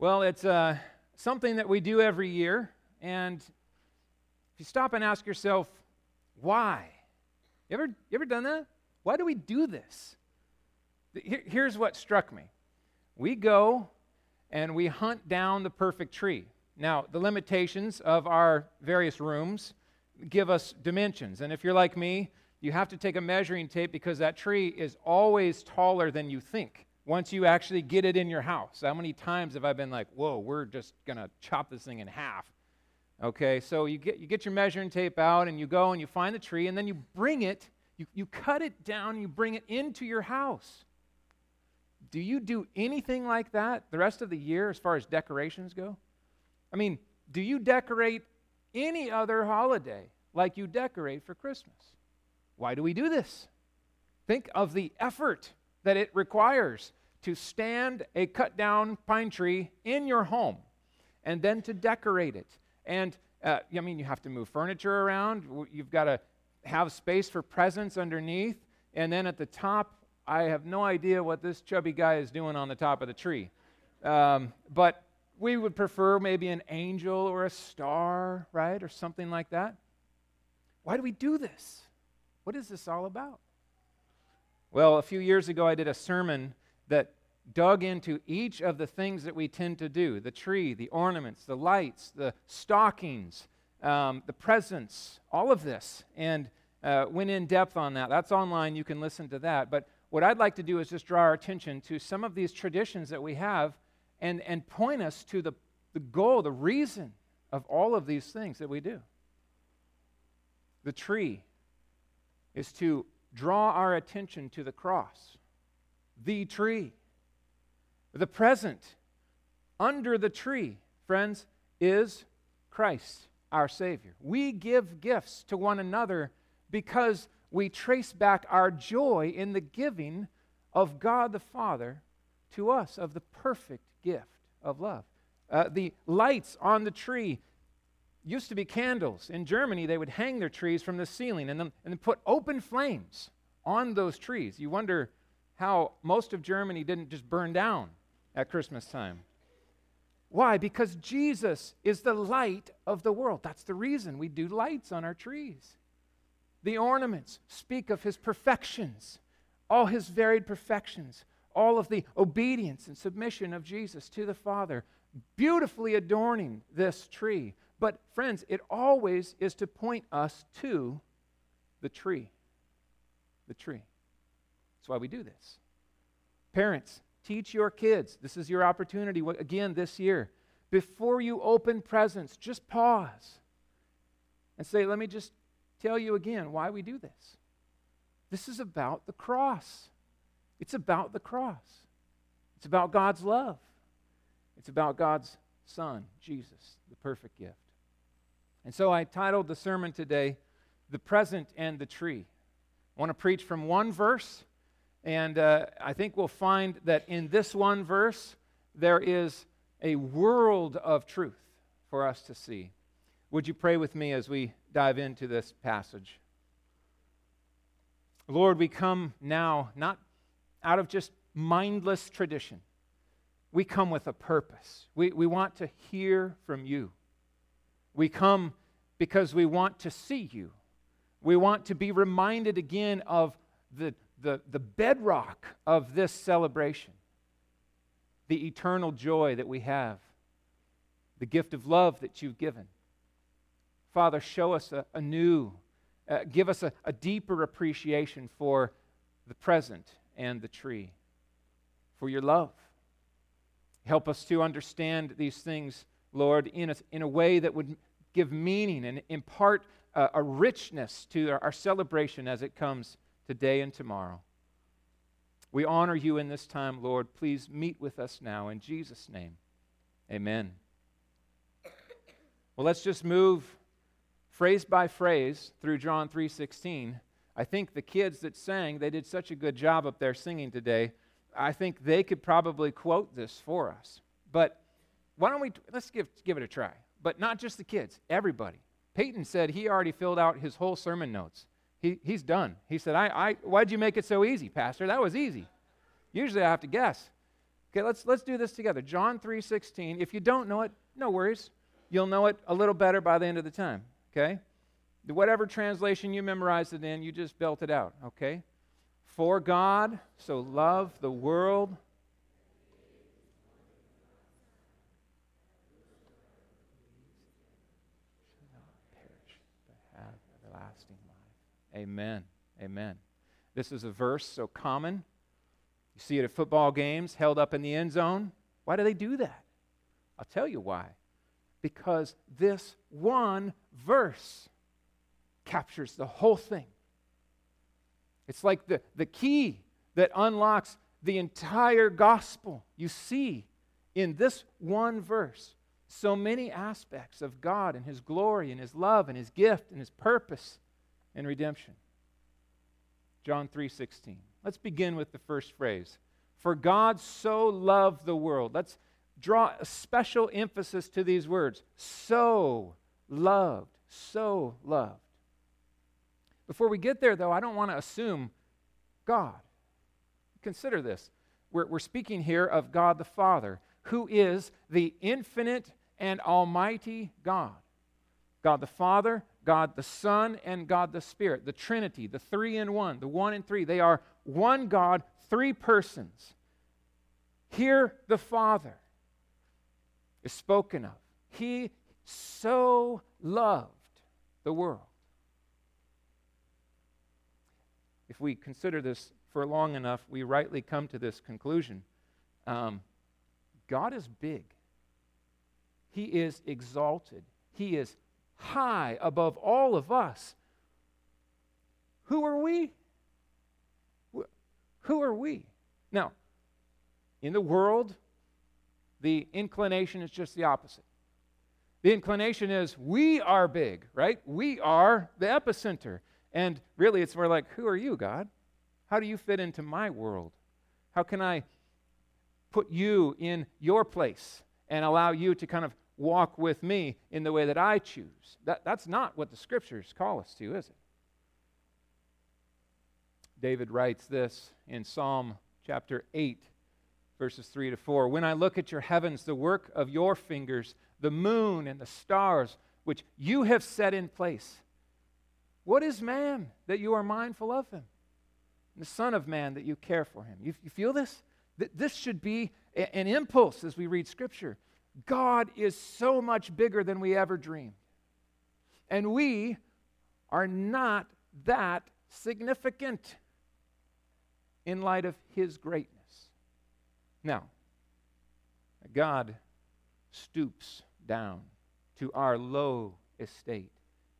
Well, it's uh, something that we do every year. And if you stop and ask yourself, why? You ever, you ever done that? Why do we do this? Here, here's what struck me we go and we hunt down the perfect tree. Now, the limitations of our various rooms give us dimensions. And if you're like me, you have to take a measuring tape because that tree is always taller than you think once you actually get it in your house. How many times have I been like, whoa, we're just going to chop this thing in half? Okay, so you get, you get your measuring tape out and you go and you find the tree and then you bring it, you, you cut it down, you bring it into your house. Do you do anything like that the rest of the year as far as decorations go? I mean, do you decorate any other holiday like you decorate for Christmas? Why do we do this? Think of the effort that it requires to stand a cut down pine tree in your home and then to decorate it. And uh, I mean, you have to move furniture around, you've got to have space for presents underneath, and then at the top, I have no idea what this chubby guy is doing on the top of the tree. Um, but we would prefer maybe an angel or a star, right? Or something like that. Why do we do this? What is this all about? Well, a few years ago, I did a sermon that dug into each of the things that we tend to do the tree, the ornaments, the lights, the stockings, um, the presents, all of this, and uh, went in depth on that. That's online. You can listen to that. But what I'd like to do is just draw our attention to some of these traditions that we have and, and point us to the, the goal, the reason of all of these things that we do. The tree is to draw our attention to the cross, the tree. The present under the tree, friends, is Christ, our Savior. We give gifts to one another because we trace back our joy in the giving of God the Father to us of the perfect gift of love. Uh, the lights on the tree used to be candles. In Germany, they would hang their trees from the ceiling and then, and put open flames on those trees. You wonder how most of Germany didn't just burn down at Christmas time. Why? Because Jesus is the light of the world. That's the reason we do lights on our trees. The ornaments speak of his perfections, all his varied perfections, all of the obedience and submission of Jesus to the Father, beautifully adorning this tree but, friends, it always is to point us to the tree. The tree. That's why we do this. Parents, teach your kids. This is your opportunity again this year. Before you open presents, just pause and say, let me just tell you again why we do this. This is about the cross. It's about the cross. It's about God's love. It's about God's Son, Jesus, the perfect gift. And so I titled the sermon today, The Present and the Tree. I want to preach from one verse, and uh, I think we'll find that in this one verse, there is a world of truth for us to see. Would you pray with me as we dive into this passage? Lord, we come now not out of just mindless tradition. We come with a purpose. We, we want to hear from you. We come because we want to see you. We want to be reminded again of the, the, the bedrock of this celebration the eternal joy that we have, the gift of love that you've given. Father, show us a, a new, uh, give us a, a deeper appreciation for the present and the tree, for your love. Help us to understand these things, Lord, in a, in a way that would give meaning and impart a, a richness to our, our celebration as it comes today and tomorrow. We honor you in this time, Lord. Please meet with us now. In Jesus' name, amen. Well, let's just move phrase by phrase through John 3:16. I think the kids that sang, they did such a good job up there singing today. I think they could probably quote this for us. But why don't we let's give give it a try but not just the kids, everybody. Peyton said he already filled out his whole sermon notes. He, he's done. He said, I, I, Why'd you make it so easy, Pastor? That was easy. Usually I have to guess. Okay, let's let's do this together. John 3:16. If you don't know it, no worries. You'll know it a little better by the end of the time, okay? Whatever translation you memorized it in, you just belt it out, okay? For God so loved the world Amen. Amen. This is a verse so common. You see it at football games held up in the end zone. Why do they do that? I'll tell you why. Because this one verse captures the whole thing. It's like the, the key that unlocks the entire gospel. You see in this one verse so many aspects of God and His glory and His love and His gift and His purpose and redemption. John 3:16. Let's begin with the first phrase. For God so loved the world. Let's draw a special emphasis to these words. So loved, so loved. Before we get there, though, I don't want to assume God. Consider this. We're, we're speaking here of God the Father, who is the infinite and almighty God. God the Father, God the Son, and God the Spirit, the Trinity, the three in one, the one and three. They are one God, three persons. Here, the Father is spoken of. He so loved the world. If we consider this for long enough, we rightly come to this conclusion um, God is big, He is exalted, He is high above all of us. Who are we? Who are we? Now, in the world, the inclination is just the opposite. The inclination is we are big, right? We are the epicenter. And really, it's more like, who are you, God? How do you fit into my world? How can I put you in your place and allow you to kind of walk with me in the way that I choose. That, that's not what the scriptures call us to, is it? David writes this in Psalm chapter 8, verses 3 to 4. When I look at your heavens, the work of your fingers, the moon and the stars, which you have set in place, what is man that you are mindful of him? And the Son of Man that you care for him. You, you feel this? This should be an impulse as we read Scripture. God is so much bigger than we ever dreamed. And we are not that significant in light of His greatness. Now, God stoops down to our low estate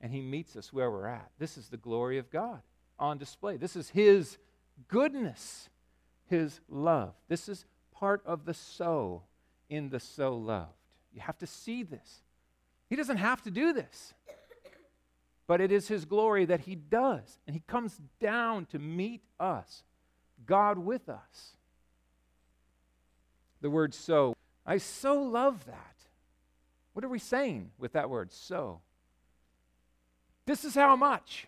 and He meets us where we're at. This is the glory of God on display. This is His goodness, His love. This is part of the so in the so loved. You have to see this. He doesn't have to do this, but it is His glory that He does. And He comes down to meet us, God with us. The word so, I so love that. What are we saying with that word, so? This is how much.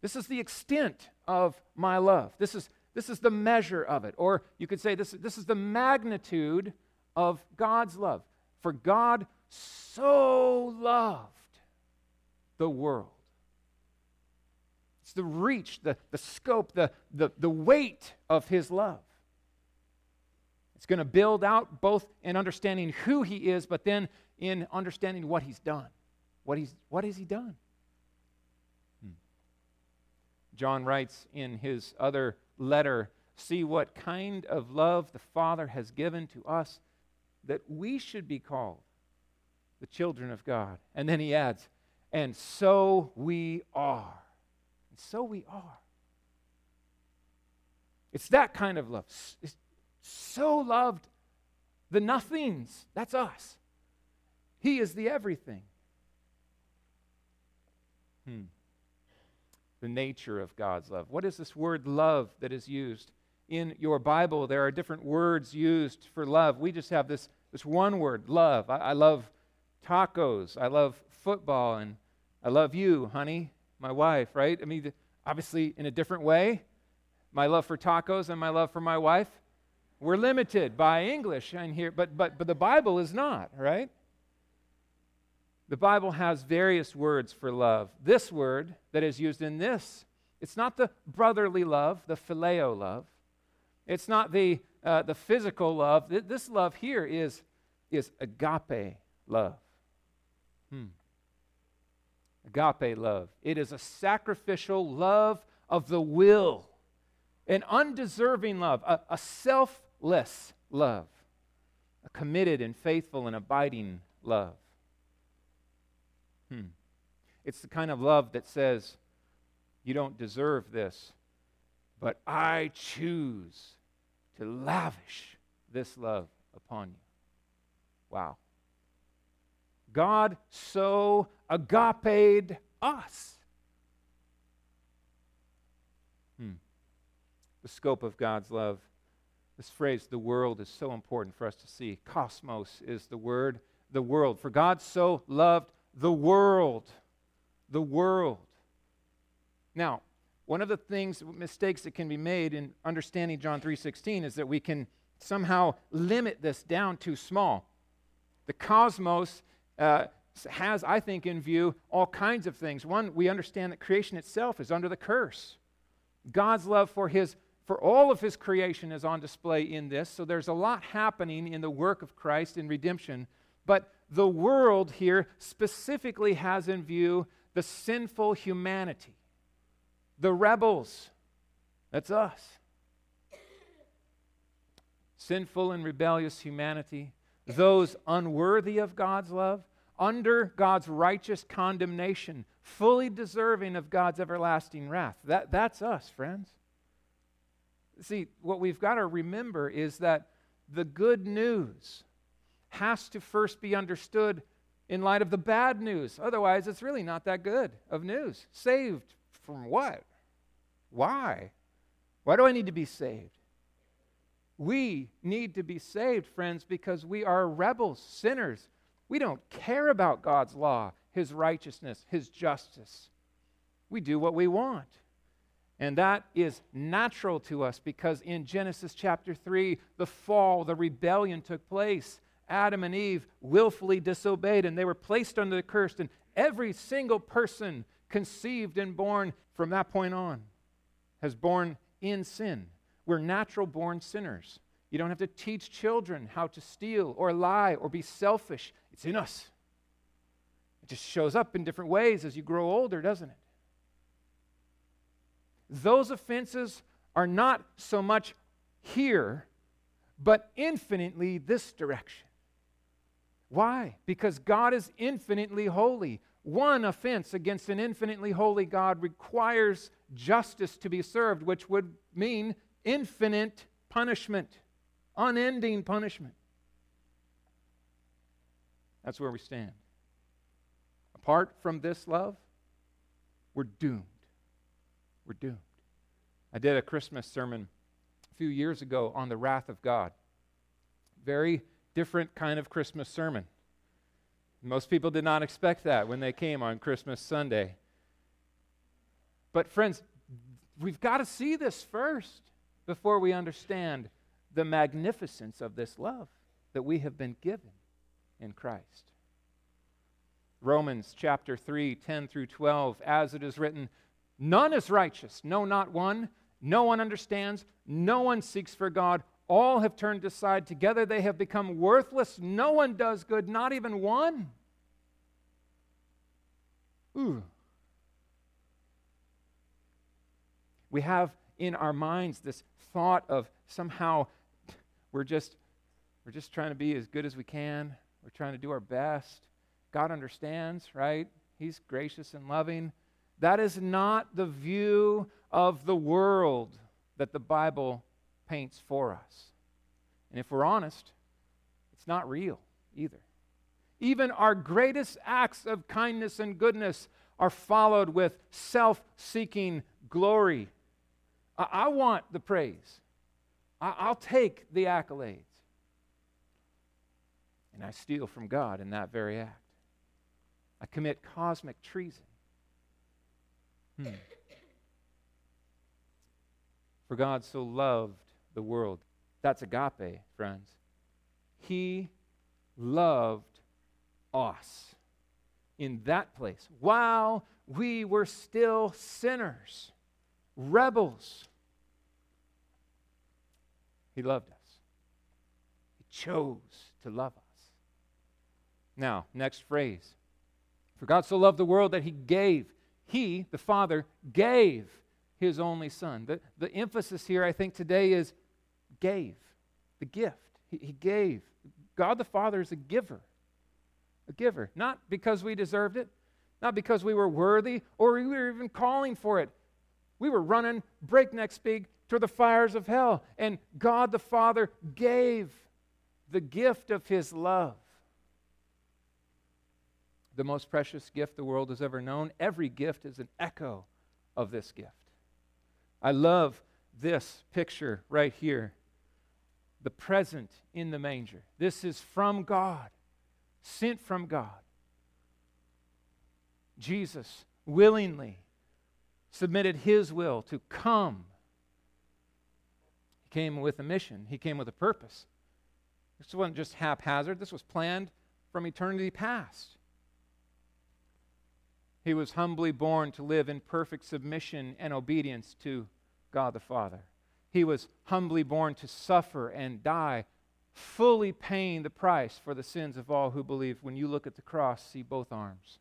This is the extent of my love. This is, this is the measure of it. Or you could say this, this is the magnitude of God's love. For God so loved the world. It's the reach, the, the scope, the, the, the weight of his love. It's going to build out both in understanding who he is, but then in understanding what he's done. What, he's, what has he done? Hmm. John writes in his other letter See what kind of love the Father has given to us that we should be called the children of God. And then he adds, and so we are. And so we are. It's that kind of love. It's so loved the nothings. That's us. He is the everything. Hmm. The nature of God's love. What is this word love that is used? In your Bible, there are different words used for love. We just have this, this one word, love. I, I love tacos. I love football. And I love you, honey, my wife, right? I mean, obviously, in a different way. My love for tacos and my love for my wife. We're limited by English and here, but, but, but the Bible is not, right? The Bible has various words for love. This word that is used in this, it's not the brotherly love, the phileo love. It's not the, uh, the physical love. This love here is, is agape love. Hmm. Agape love. It is a sacrificial love of the will, an undeserving love, a, a selfless love, a committed and faithful and abiding love. Hmm. It's the kind of love that says, You don't deserve this, but I choose to lavish this love upon you. Wow. God so agaped us. Hmm. The scope of God's love. This phrase, the world, is so important for us to see. Cosmos is the word, the world. For God so loved the world. The world. Now, one of the things, mistakes that can be made in understanding John 3.16 is that we can somehow limit this down too small. The cosmos uh, has, I think, in view all kinds of things. One, we understand that creation itself is under the curse. God's love for his for all of his creation is on display in this. So there's a lot happening in the work of Christ in redemption. But the world here specifically has in view the sinful humanity, the rebels. That's us. Sinful and rebellious humanity, those unworthy of God's love, under God's righteous condemnation, fully deserving of God's everlasting wrath. That, that's us, friends. See, what we've got to remember is that the good news has to first be understood in light of the bad news. Otherwise, it's really not that good of news. Saved from what? Why? Why do I need to be saved? We need to be saved, friends, because we are rebels, sinners. We don't care about God's law, His righteousness, His justice. We do what we want. And that is natural to us because in Genesis chapter 3, the fall, the rebellion took place. Adam and Eve willfully disobeyed and they were placed under the curse. And every single person conceived and born from that point on has born in sin. We're natural born sinners. You don't have to teach children how to steal or lie or be selfish. It's in us. It just shows up in different ways as you grow older, doesn't it? Those offenses are not so much here, but infinitely this direction. Why? Because God is infinitely holy. One offense against an infinitely holy God requires justice to be served, which would mean infinite punishment, unending punishment. That's where we stand. Apart from this love, we're doomed. We're doomed. I did a Christmas sermon a few years ago on the wrath of God. Very different kind of Christmas sermon. Most people did not expect that when they came on Christmas Sunday. But, friends, we've got to see this first before we understand the magnificence of this love that we have been given in Christ. Romans chapter 3, 10 through 12, as it is written, None is righteous, no, not one. No one understands, no one seeks for God. All have turned aside. Together they have become worthless. No one does good, not even one. Ooh. We have in our minds this thought of somehow we're just we're just trying to be as good as we can. We're trying to do our best. God understands, right? He's gracious and loving. That is not the view of the world that the Bible paints for us. And if we're honest, it's not real either. Even our greatest acts of kindness and goodness are followed with self seeking glory. I-, I, want the praise, I- I'll take the accolades. And I steal from God in that very act. I commit cosmic treason. Hmm. For God so loved the world That's agape, friends. He loved us in that place while we were still sinners, rebels. He loved us. He chose to love us. Now, next phrase. For God so loved the world that he gave, he, the Father, gave his only Son. The, the emphasis here, I think, today is gave, the gift. He, he gave. God the Father is a giver, a giver. Not because we deserved it, not because we were worthy or we were even calling for it. We were running breakneck speed toward the fires of hell, and God the Father gave the gift of his love. The most precious gift the world has ever known. Every gift is an echo of this gift. I love this picture right here the present in the manger. This is from God, sent from God. Jesus willingly submitted his will to come. He came with a mission, he came with a purpose. This wasn't just haphazard, this was planned from eternity past. He was humbly born to live in perfect submission and obedience to God the Father. He was humbly born to suffer and die, fully paying the price for the sins of all who believe. When you look at the cross, see both arms.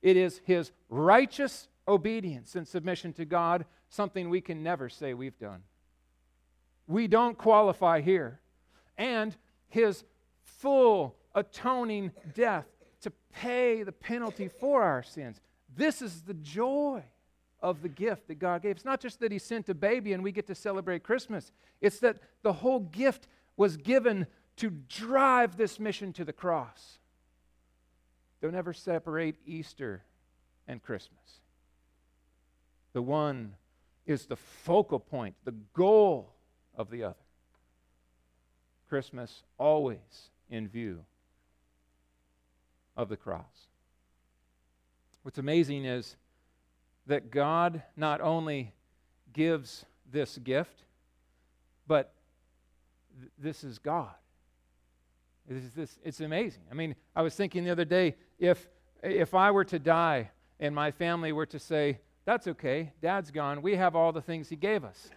It is his righteous obedience and submission to God, something we can never say we've done. We don't qualify here. And his full atoning death to pay the penalty for our sins. This is the joy of the gift that God gave. It's not just that He sent a baby and we get to celebrate Christmas, it's that the whole gift was given to drive this mission to the cross. Don't ever separate Easter and Christmas. The one is the focal point, the goal of the other. Christmas always in view of the cross. What's amazing is that God not only gives this gift, but th- this is God. This, it's amazing. I mean, I was thinking the other day if, if I were to die and my family were to say, That's okay, dad's gone, we have all the things he gave us.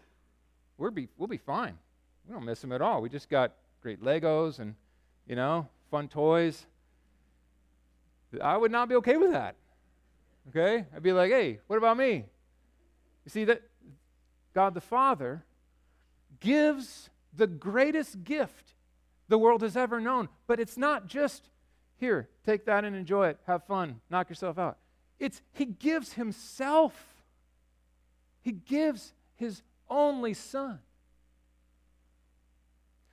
We'll be, we'll be fine. We don't miss him at all. We just got great Legos and, you know, fun toys. I would not be okay with that. Okay? I'd be like, hey, what about me? You see, that God the Father gives the greatest gift the world has ever known. But it's not just, here, take that and enjoy it, have fun, knock yourself out. It's He gives Himself. He gives His only Son.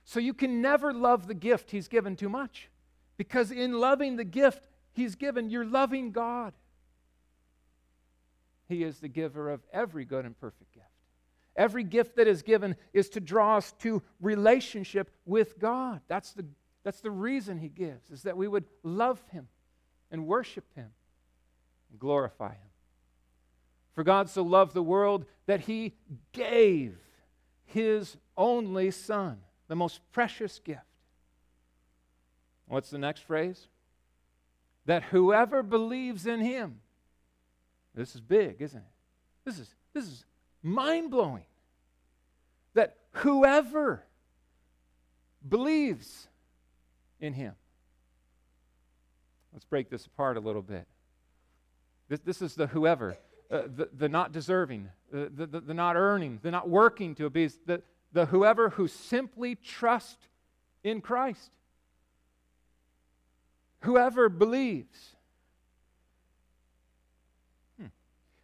So you can never love the gift He's given too much. Because in loving the gift He's given, you're loving God. He is the giver of every good and perfect gift. Every gift that is given is to draw us to relationship with God. That's the, that's the reason He gives, is that we would love Him and worship Him and glorify Him. For God so loved the world that He gave His only Son, the most precious gift. What's the next phrase? That whoever believes in Him, this is big, isn't it? This is, this is mind blowing. That whoever believes in him. Let's break this apart a little bit. This, this is the whoever, uh, the, the not deserving, the, the, the not earning, the not working to be, the, the whoever who simply trust in Christ. Whoever believes.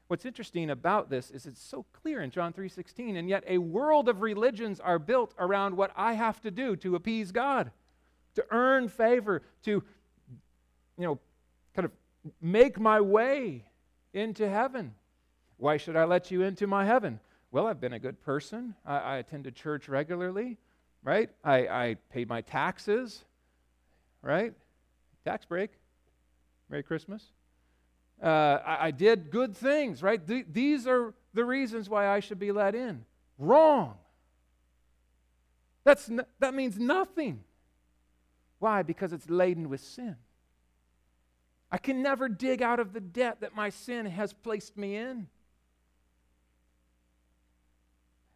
What's interesting about this is it's so clear in John 3:16 and yet a world of religions are built around what I have to do to appease God, to earn favor, to you know, kind of make my way into heaven. Why should I let you into my heaven? Well, I've been a good person. I, I attended church regularly, right? I, I paid my taxes, right? Tax break. Merry Christmas uh, I, I, did good things, right? Th- these are the reasons why I should be let in. Wrong. That's n- that means nothing. Why? Because it's laden with sin. I can never dig out of the debt that my sin has placed me in.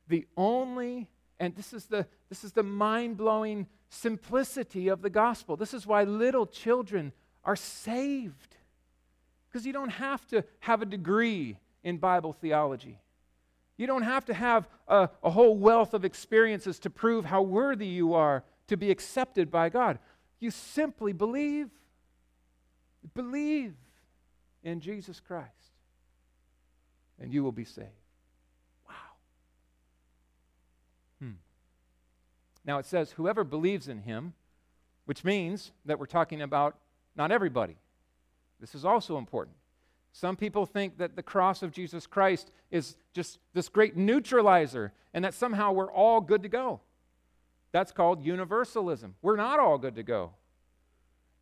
The only, and this is the, this is the mind blowing simplicity of the gospel. This is why little children are saved. Because you don't have to have a degree in Bible theology. You don't have to have a, a, whole wealth of experiences to prove how worthy you are to be accepted by God. You simply believe. Believe in Jesus Christ, and you will be saved. Wow. Hmm. Now it says, whoever believes in him, which means that we're talking about not everybody. This is also important. Some people think that the cross of Jesus Christ is just this great neutralizer and that somehow we're all good to go. That's called universalism. We're not all good to go.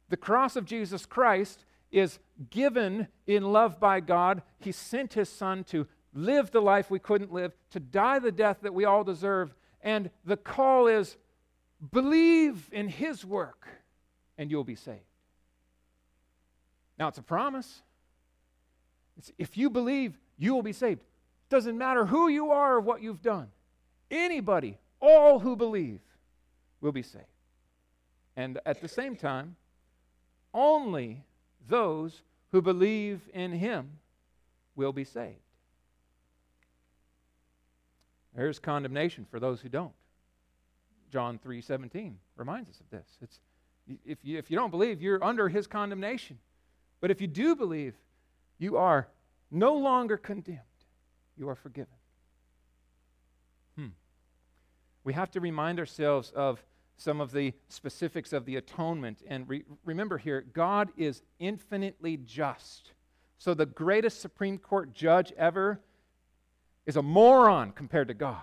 The cross of Jesus Christ is given in love by God. He sent his son to live the life we couldn't live, to die the death that we all deserve. And the call is believe in his work and you'll be saved. Now, it's a promise. It's, if you believe, you will be saved. Doesn't matter who you are or what you've done. Anybody, all who believe, will be saved. And at the same time, only those who believe in him will be saved. There's condemnation for those who don't. John 3:17 reminds us of this. It's if you, if you don't believe, you're under his condemnation. But if you do believe, you are no longer condemned. You are forgiven. Hmm. We have to remind ourselves of some of the specifics of the atonement. And re- remember here, God is infinitely just. So the greatest Supreme Court judge ever is a moron compared to God.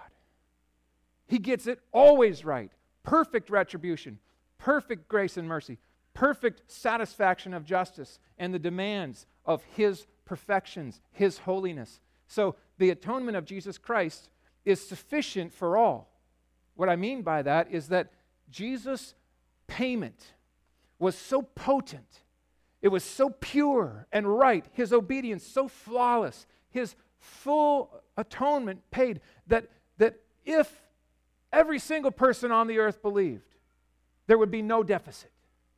He gets it always right. Perfect retribution, perfect grace and mercy, perfect satisfaction of justice and the demands of His perfections, His holiness. So the atonement of Jesus Christ is sufficient for all. What I mean by that is that Jesus' payment was so potent, it was so pure and right, his obedience so flawless, his full atonement paid, that, that if every single person on the earth believed, there would be no deficit,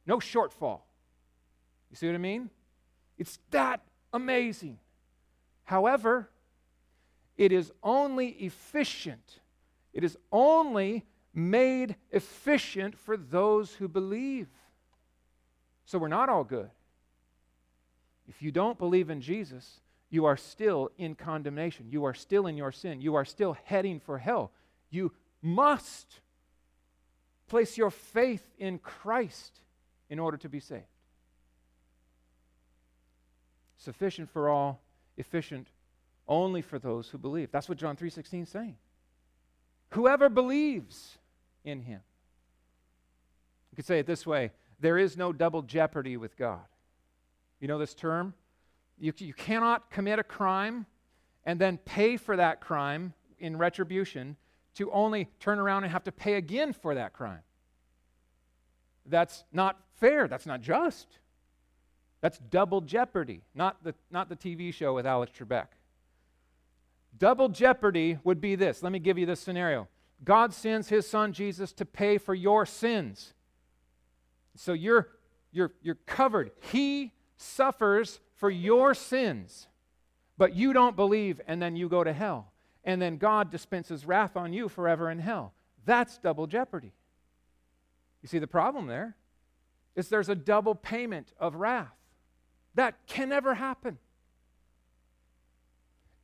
no shortfall. You see what I mean? It's that amazing. However, it is only efficient, it is only made efficient for those who believe. So we're not all good. If you don't believe in Jesus, you are still in condemnation. You are still in your sin. You are still heading for hell. You must place your faith in Christ in order to be saved. Sufficient for all, efficient only for those who believe. That's what John 3:16 is saying. Whoever believes in him. You could say it this way there is no double jeopardy with God. You know this term? You, you cannot commit a crime and then pay for that crime in retribution to only turn around and have to pay again for that crime. That's not fair. That's not just. That's double jeopardy, not the, not the TV show with Alex Trebek. Double jeopardy would be this. Let me give you this scenario. God sends his son Jesus to pay for your sins. So you're, you're, you're covered. He suffers for your sins, but you don't believe, and then you go to hell. And then God dispenses wrath on you forever in hell. That's double jeopardy. You see the problem there is there's a double payment of wrath. That can never happen.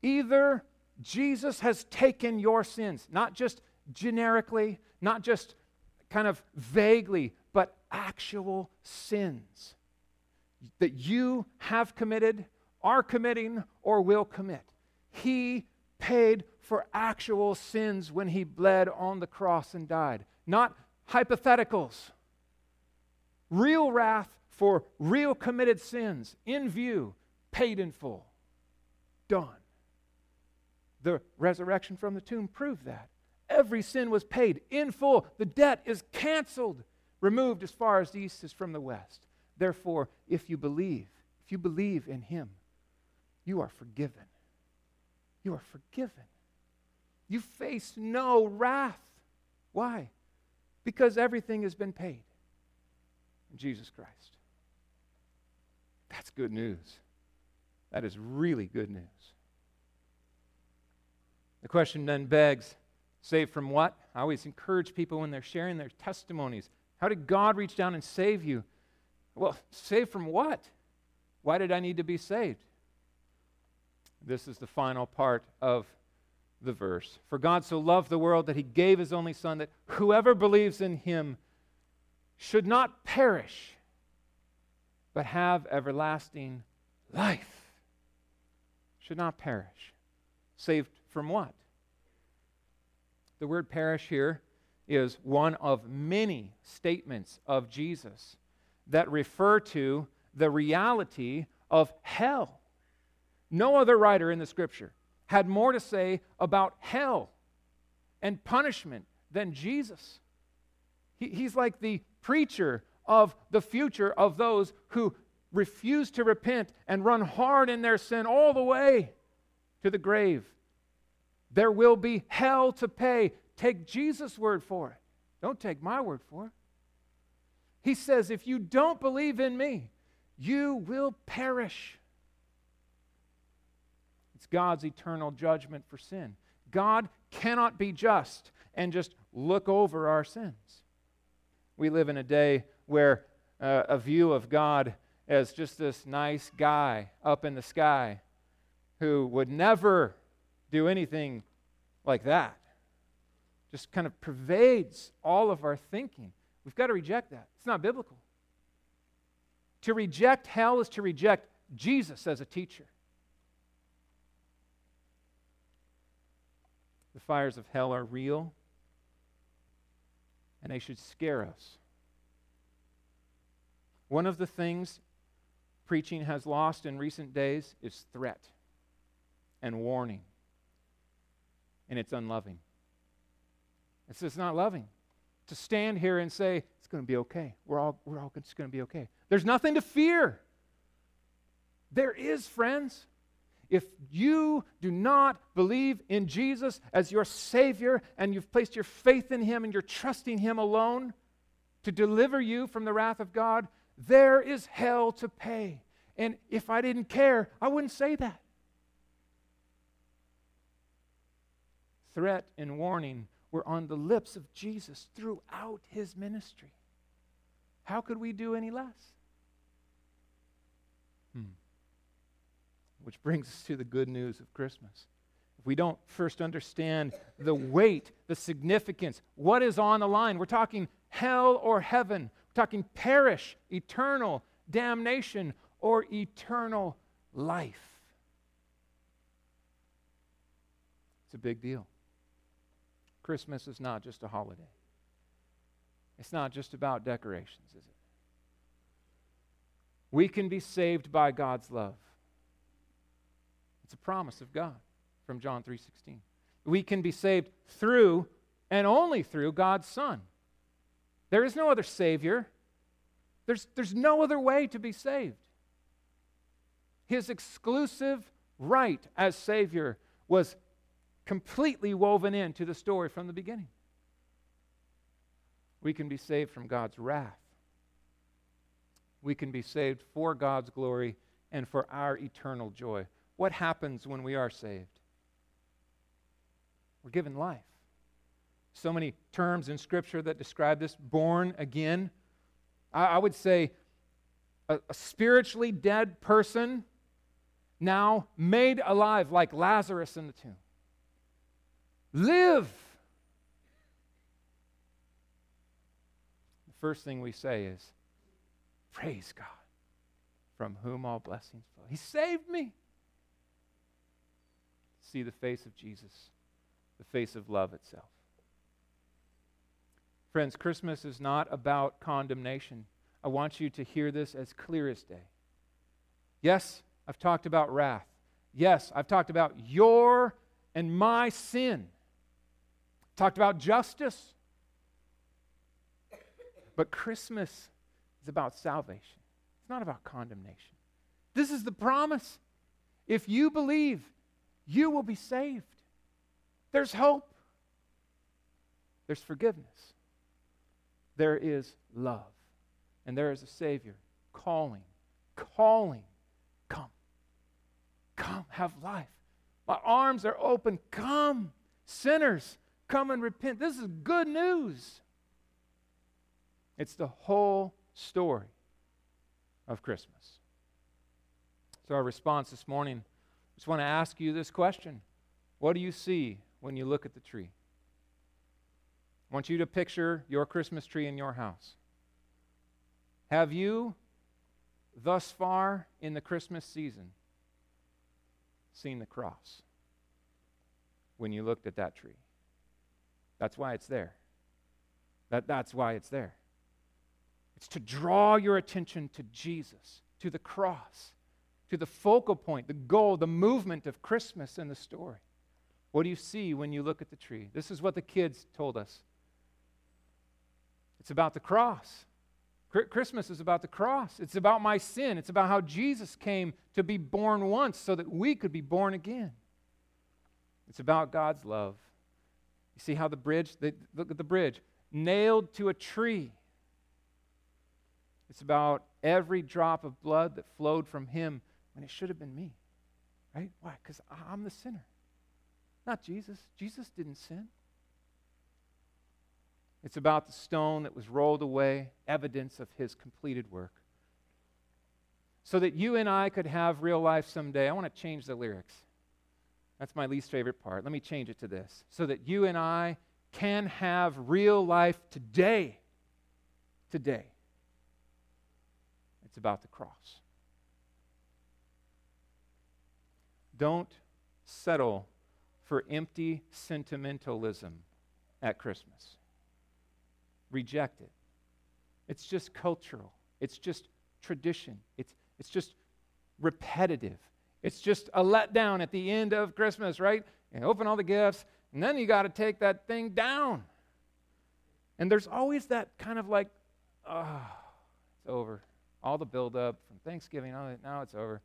Either Jesus has taken your sins, not just generically, not just kind of vaguely, but actual sins that you have committed, are committing, or will commit. He paid for actual sins when he bled on the cross and died, not hypotheticals. Real wrath for real committed sins in view, paid in full, done. The resurrection from the tomb proved that. Every sin was paid in full. The debt is canceled, removed as far as the east is from the west. Therefore, if you believe, if you believe in him, you are forgiven. You are forgiven. You face no wrath. Why? Because everything has been paid in Jesus Christ. That's good news. That is really good news. The question then begs saved from what? I always encourage people when they're sharing their testimonies. How did God reach down and save you? Well, saved from what? Why did I need to be saved? This is the final part of the verse. For God so loved the world that he gave his only Son, that whoever believes in him should not perish, but have everlasting life. Should not perish. Saved from what? The word perish here is one of many statements of Jesus that refer to the reality of hell. No other writer in the scripture had more to say about hell and punishment than Jesus. He, he's like the preacher of the future of those who refuse to repent and run hard in their sin all the way to the grave. There will be hell to pay. Take Jesus' word for it. Don't take my word for it. He says, if you don't believe in me, you will perish. It's God's eternal judgment for sin. God cannot be just and just look over our sins. We live in a day where uh, a view of God as just this nice guy up in the sky who would never do anything like that just kind of pervades all of our thinking. We've got to reject that. It's not biblical. To reject hell is to reject Jesus as a teacher. The fires of hell are real, and they should scare us. One of the things preaching has lost in recent days is threat and warning, and it's unloving. It's just not loving. To stand here and say, it's going to be okay. We're all, we're all just going to be okay. There's nothing to fear. There is, friends. If you do not believe in Jesus as your Savior and you've placed your faith in Him and you're trusting Him alone to deliver you from the wrath of God, there is hell to pay. And if I didn't care, I wouldn't say that. Threat and warning were on the lips of Jesus throughout his ministry. How could we do any less? Hmm. Which brings us to the good news of Christmas. If we don't first understand the weight, the significance, what is on the line, we're talking hell or heaven, we're talking perish, eternal damnation, or eternal life. It's a big deal. Christmas is not just a holiday. It's not just about decorations, is it? We can be saved by God's love. It's a promise of God from John 3:16. We can be saved through and only through God's Son. There is no other Savior. There's, there's no other way to be saved. His exclusive right as Savior was completely woven into the story from the beginning. We can be saved from God's wrath. We can be saved for God's glory and for our eternal joy. What happens when we are saved? We're given life. So many terms in Scripture that describe this born again. I, I would say a, a spiritually dead person now made alive like Lazarus in the tomb. Live. The first thing we say is, Praise God, from whom all blessings flow. He saved me see the face of Jesus, the face of love itself. Friends, Christmas is not about condemnation. I want you to hear this as clear as day. Yes, I've talked about wrath. Yes, I've talked about your and my sin. Talked about justice. But Christmas is about salvation, it's not about condemnation. This is the promise. If you believe, you will be saved. There's hope, there's forgiveness, there is love, and there is a Savior calling, calling, come, come, have life. My arms are open. Come, sinners, come and repent. This is good news. It's the whole story of Christmas. So, our response this morning, I just want to ask you this question What do you see when you look at the tree? I want you to picture your Christmas tree in your house. Have you, thus far in the Christmas season, seen the cross when you looked at that tree? That's why it's there. That, that's why it's there. It's to draw your attention to Jesus, to the cross, to the focal point, the goal, the movement of Christmas in the story. What do you see when you look at the tree? This is what the kids told us. It's about the cross. Christmas is about the cross. It's about my sin. It's about how Jesus came to be born once so that we could be born again. It's about God's love. See how the bridge, they, look at the bridge, nailed to a tree. It's about every drop of blood that flowed from him when it should have been me. Right? Why? Because I'm the sinner, not Jesus. Jesus didn't sin. It's about the stone that was rolled away, evidence of his completed work. So that you and I could have real life someday. I want to change the lyrics. That's my least favorite part. Let me change it to this. So that you and I can have real life today. Today. It's about the cross. Don't settle for empty sentimentalism at Christmas. Reject it. It's just cultural, it's just tradition, it's, it's just repetitive. It's just a letdown at the end of Christmas, right? You open all the gifts, and then you got to take that thing down. And there's always that kind of like, oh, it's over all the buildup from Thanksgiving, all that, now it's over.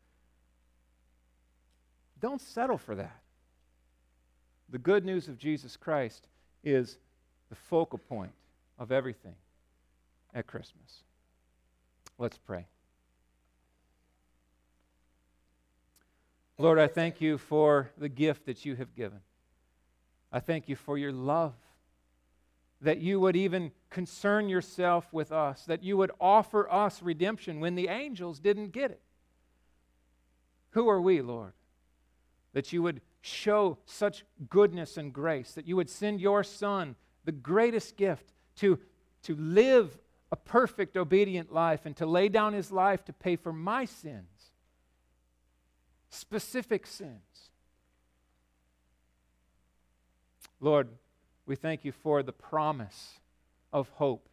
Don't settle for that. The good news of Jesus Christ is the focal point of everything at Christmas. Let's pray. Lord, I thank you for the gift that you have given. I thank you for your love that you would even concern yourself with us, that you would offer us redemption when the angels didn't get it. Who are we, Lord? That you would show such goodness and grace, that you would send your Son, the greatest gift, to, to live a perfect, obedient life and to lay down his life to pay for my sins, specific sins. Lord, we thank you for the promise of hope,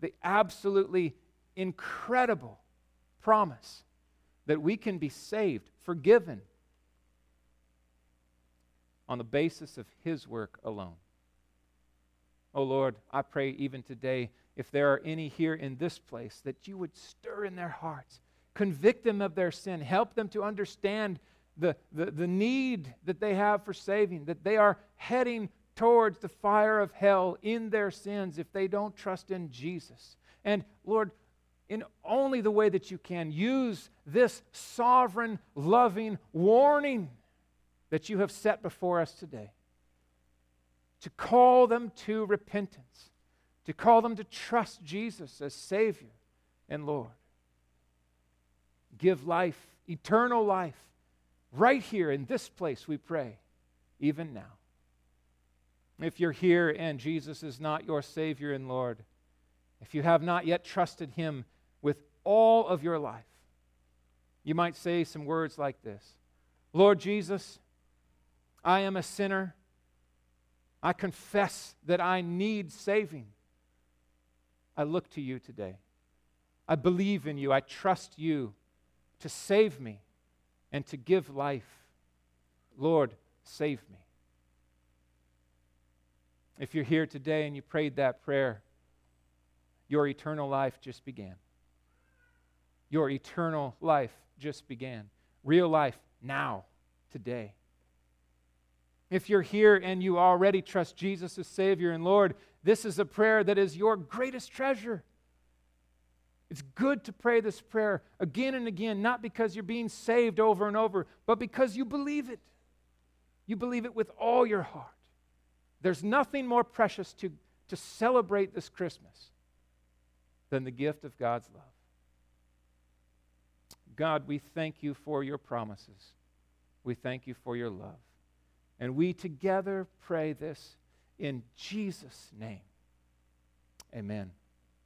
the absolutely incredible promise that we can be saved, forgiven, on the basis of His work alone. Oh Lord, I pray even today, if there are any here in this place, that you would stir in their hearts, convict them of their sin, help them to understand the, the, the need that they have for saving, that they are heading towards the fire of hell in their sins if they don't trust in Jesus. And Lord, in only the way that you can, use this sovereign, loving warning that you have set before us today to call them to repentance, to call them to trust Jesus as Savior and Lord. Give life, eternal life, right here in this place, we pray, even now. If you're here and Jesus is not your Savior and Lord, if you have not yet trusted Him with all of your life, you might say some words like this Lord Jesus, I am a sinner. I confess that I need saving. I look to you today. I believe in you. I trust you to save me and to give life. Lord, save me. If you're here today and you prayed that prayer, your eternal life just began. Your eternal life just began. Real life now, today. If you're here and you already trust Jesus as Savior and Lord, this is a prayer that is your greatest treasure. It's good to pray this prayer again and again, not because you're being saved over and over, but because you believe it. You believe it with all your heart. There's nothing more precious to, to celebrate this Christmas than the gift of God's love. God, we thank you for your promises. We thank you for your love. And we together pray this in Jesus' name. Amen.